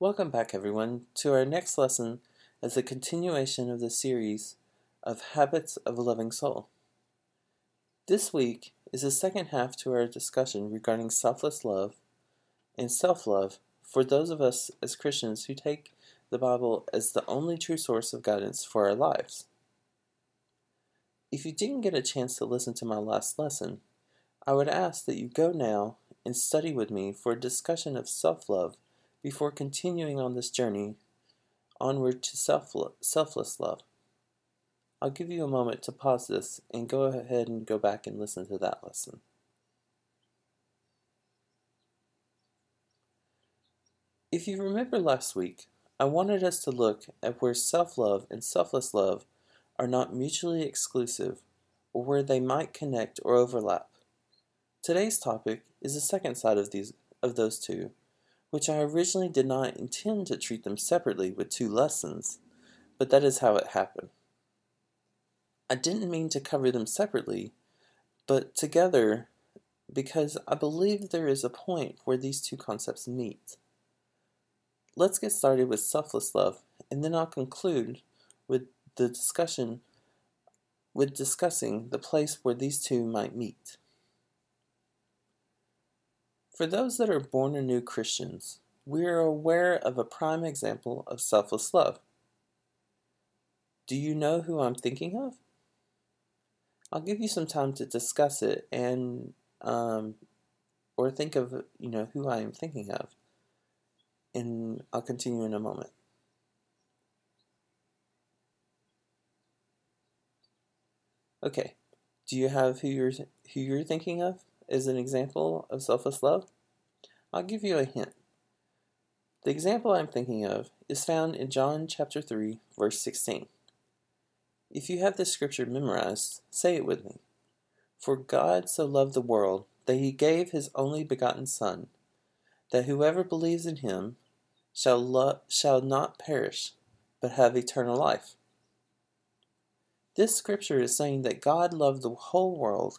Welcome back, everyone, to our next lesson as a continuation of the series of Habits of a Loving Soul. This week is the second half to our discussion regarding selfless love and self love for those of us as Christians who take the Bible as the only true source of guidance for our lives. If you didn't get a chance to listen to my last lesson, I would ask that you go now and study with me for a discussion of self love before continuing on this journey onward to self selfless love. I'll give you a moment to pause this and go ahead and go back and listen to that lesson. If you remember last week, I wanted us to look at where self love and selfless love are not mutually exclusive or where they might connect or overlap. Today's topic is the second side of these of those two which I originally did not intend to treat them separately with two lessons, but that is how it happened. I didn't mean to cover them separately, but together because I believe there is a point where these two concepts meet. Let's get started with selfless love, and then I'll conclude with the discussion with discussing the place where these two might meet. For those that are born anew Christians, we are aware of a prime example of selfless love. Do you know who I'm thinking of? I'll give you some time to discuss it and um, or think of you know who I am thinking of, and I'll continue in a moment. Okay, do you have who you're who you're thinking of? Is an example of selfless love? I'll give you a hint. The example I'm thinking of is found in John chapter 3, verse 16. If you have this scripture memorized, say it with me. For God so loved the world that he gave his only begotten Son, that whoever believes in him shall, lo- shall not perish, but have eternal life. This scripture is saying that God loved the whole world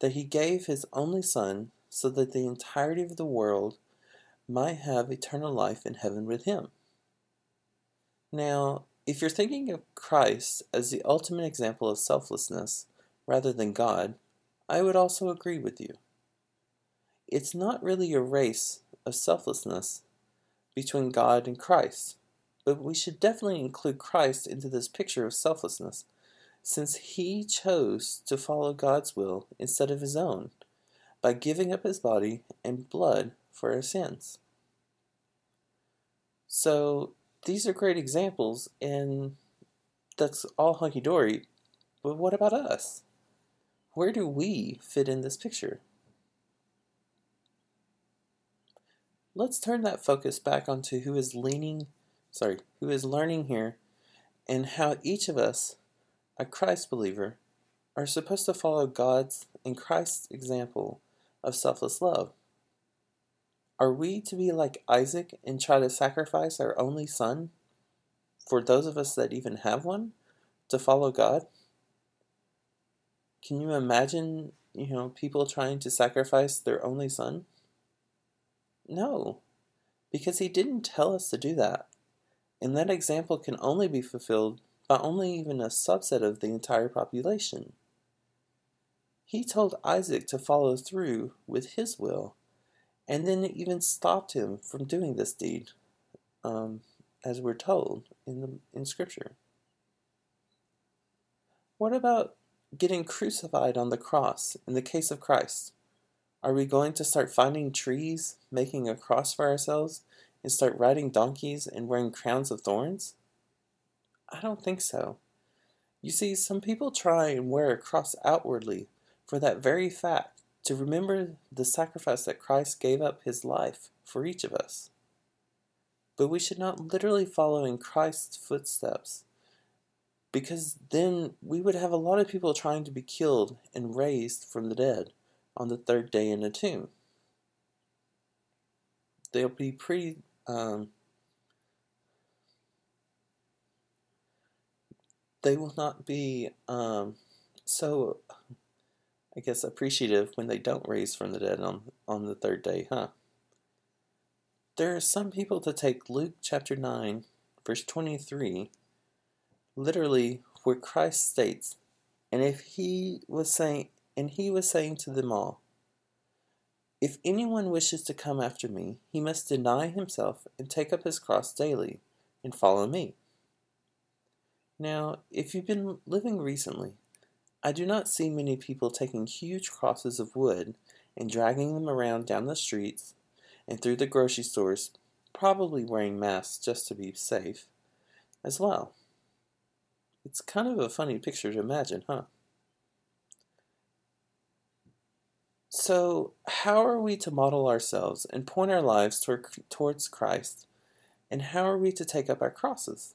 that he gave his only Son so that the entirety of the world might have eternal life in heaven with him. Now, if you're thinking of Christ as the ultimate example of selflessness rather than God, I would also agree with you. It's not really a race of selflessness between God and Christ, but we should definitely include Christ into this picture of selflessness since he chose to follow God's will instead of his own by giving up his body and blood for our sins. So these are great examples, and that's all hunky dory. But what about us? Where do we fit in this picture? Let's turn that focus back onto who is leaning, sorry, who is learning here, and how each of us a Christ believer, are supposed to follow God's and Christ's example of selfless love. Are we to be like Isaac and try to sacrifice our only son, for those of us that even have one, to follow God? Can you imagine, you know, people trying to sacrifice their only son? No, because he didn't tell us to do that. And that example can only be fulfilled by only even a subset of the entire population. He told Isaac to follow through with his will, and then even stopped him from doing this deed, um, as we're told in the in Scripture. What about getting crucified on the cross in the case of Christ? Are we going to start finding trees, making a cross for ourselves, and start riding donkeys and wearing crowns of thorns? I don't think so. You see, some people try and wear a cross outwardly for that very fact, to remember the sacrifice that Christ gave up his life for each of us. But we should not literally follow in Christ's footsteps, because then we would have a lot of people trying to be killed and raised from the dead on the third day in a tomb. They'll be pretty um, they will not be um, so, I guess, appreciative when they don't raise from the dead on, on the third day, huh? there are some people to take Luke chapter 9, verse 23, literally where Christ states, and if he was saying and he was saying to them all, If anyone wishes to come after me, he must deny himself and take up his cross daily and follow me. Now, if you've been living recently, I do not see many people taking huge crosses of wood and dragging them around down the streets and through the grocery stores, probably wearing masks just to be safe as well. It's kind of a funny picture to imagine, huh? So, how are we to model ourselves and point our lives toward, towards Christ? And how are we to take up our crosses?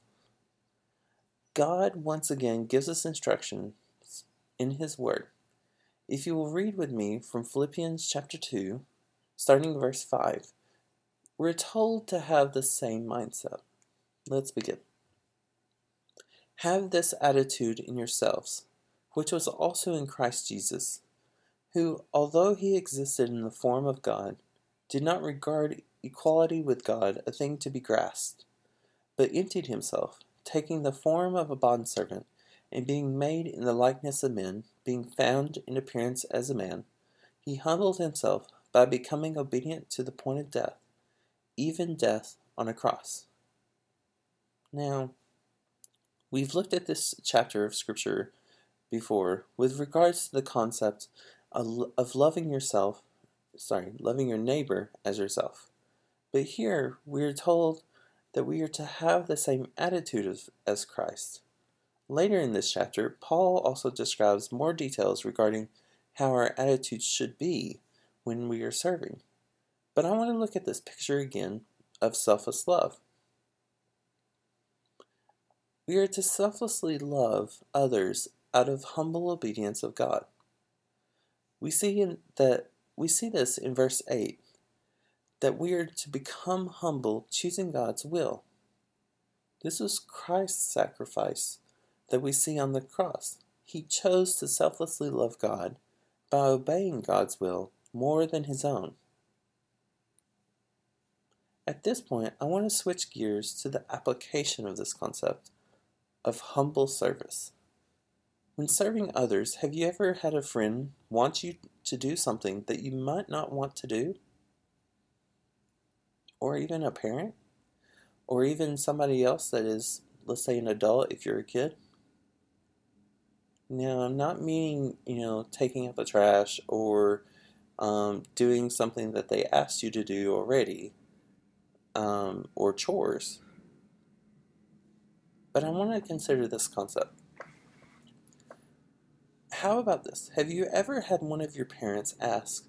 God once again gives us instructions in His Word. If you will read with me from Philippians chapter 2, starting verse 5, we're told to have the same mindset. Let's begin. Have this attitude in yourselves, which was also in Christ Jesus, who, although he existed in the form of God, did not regard equality with God a thing to be grasped, but emptied himself, taking the form of a bondservant, and being made in the likeness of men, being found in appearance as a man, he humbled himself by becoming obedient to the point of death, even death on a cross. Now, we've looked at this chapter of Scripture before with regards to the concept of, loving yourself, sorry, loving your neighbor as yourself. But here we are told that we are to have the same attitude as, as Christ. Later in this chapter, Paul also describes more details regarding how our attitude should be when we are serving. But I want to look at this picture again of selfless love. We are to selflessly love others out of humble obedience of God. We see in that we see this in verse 8 that we are to become humble, choosing God's will. This was Christ's sacrifice that we see on the cross. He chose to selflessly love God by obeying God's will more than his own. At this point, I want to switch gears to the application of this concept of humble service. When serving others, have you ever had a friend want you to do something that you might not want to do? Or even a parent? Or even somebody else that is, let's say, an adult if you're a kid? Now, I'm not meaning, you know, taking out the trash or um, doing something that they asked you to do already um, or chores. But I want to consider this concept. How about this? Have you ever had one of your parents ask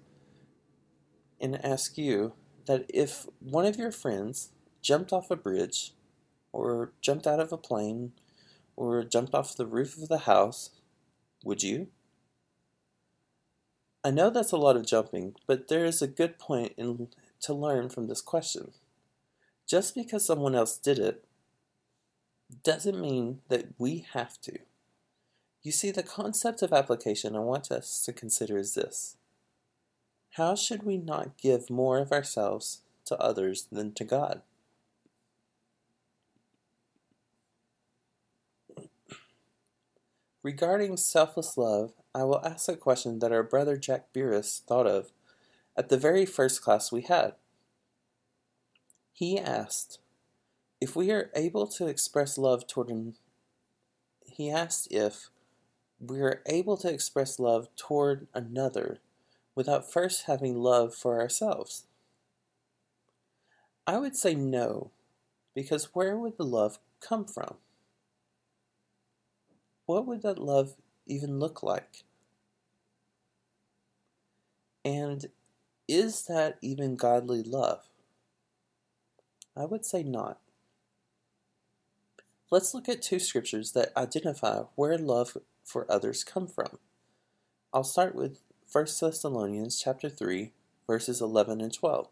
and ask you that if one of your friends jumped off a bridge or jumped out of a plane or jumped off the roof of the house, would you? I know that's a lot of jumping, but there is a good point in, to learn from this question. Just because someone else did it doesn't mean that we have to. You see, the concept of application I want us to consider is this How should we not give more of ourselves to others than to God? Regarding selfless love, I will ask a question that our brother Jack Beerus thought of at the very first class we had. He asked if we are able to express love toward him. He asked if we are able to express love toward another without first having love for ourselves. I would say no, because where would the love come from? What would that love even look like? And is that even godly love? I would say not. Let's look at two scriptures that identify where love for others come from. I'll start with 1 Thessalonians chapter 3 verses 11 and 12.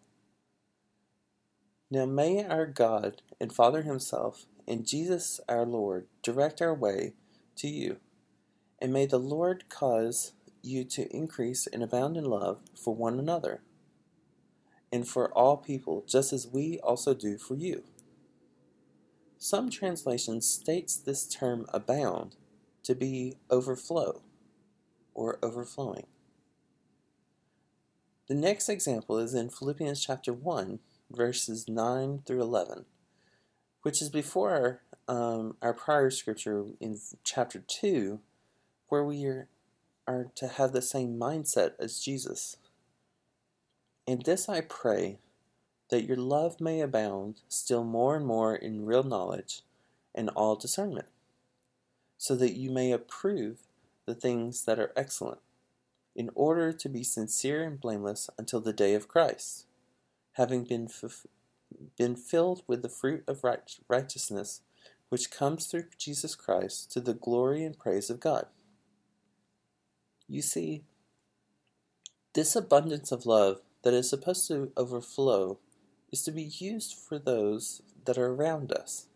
Now may our God and Father himself and Jesus our Lord direct our way to you, and may the Lord cause you to increase and abound in love for one another and for all people, just as we also do for you. Some translations states this term abound to be overflow or overflowing. The next example is in Philippians chapter 1, verses 9 through 11, which is before our, um, our prior scripture in chapter 2, where we are, are to have the same mindset as Jesus. And this I pray, that your love may abound still more and more in real knowledge and all discernment, so that you may approve the things that are excellent, in order to be sincere and blameless until the day of Christ, having been, f- been filled with the fruit of right- righteousness, which comes through Jesus Christ to the glory and praise of God. You see, this abundance of love that is supposed to overflow is to be used for those that are around us.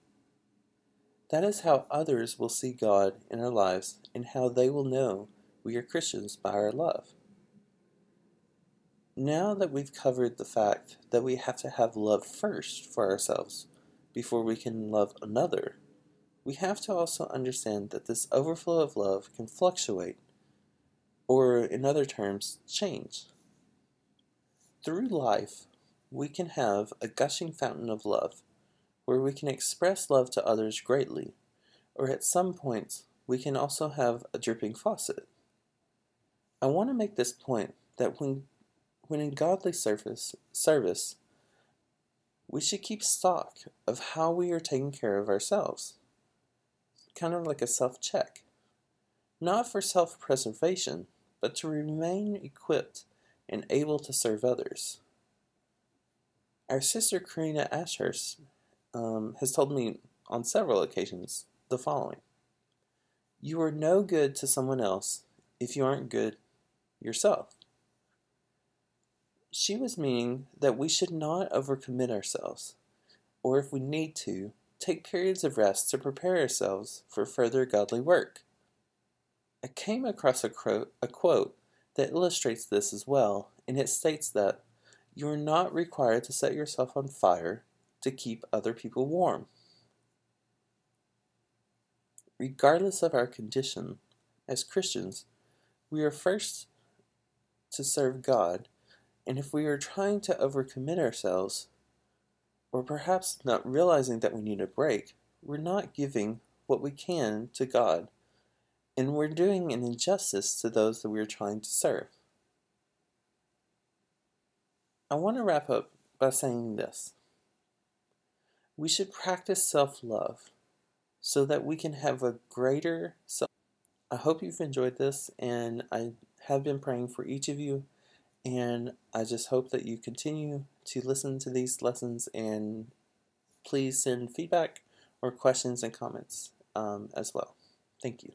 That is how others will see God in our lives and how they will know we are Christians by our love. Now that we've covered the fact that we have to have love first for ourselves before we can love another, we have to also understand that this overflow of love can fluctuate, or in other terms, change. Through life, we can have a gushing fountain of love, where we can express love to others greatly, or at some points, we can also have a dripping faucet. I want to make this point that when, when in godly service, service, we should keep stock of how we are taking care of ourselves, kind of like a self check. Not for self preservation, but to remain equipped and able to serve others. Our sister Karina Ashurst um, has told me on several occasions the following You are no good to someone else if you aren't good yourself. She was meaning that we should not overcommit ourselves, or if we need to, take periods of rest to prepare ourselves for further godly work. I came across a, quote, a quote that illustrates this as well, and it states that you are not required to set yourself on fire to keep other people warm. Regardless of our condition, as Christians, we are first to serve God, and if we are trying to overcommit ourselves, or perhaps not realizing that we need a break, we're not giving what we can to God, and we're doing an injustice to those that we are trying to serve. I want to wrap up by saying this. We should practice self love so that we can have a greater self. I hope you've enjoyed this, and I have been praying for each of you. And I just hope that you continue to listen to these lessons and please send feedback or questions and comments um, as well. Thank you.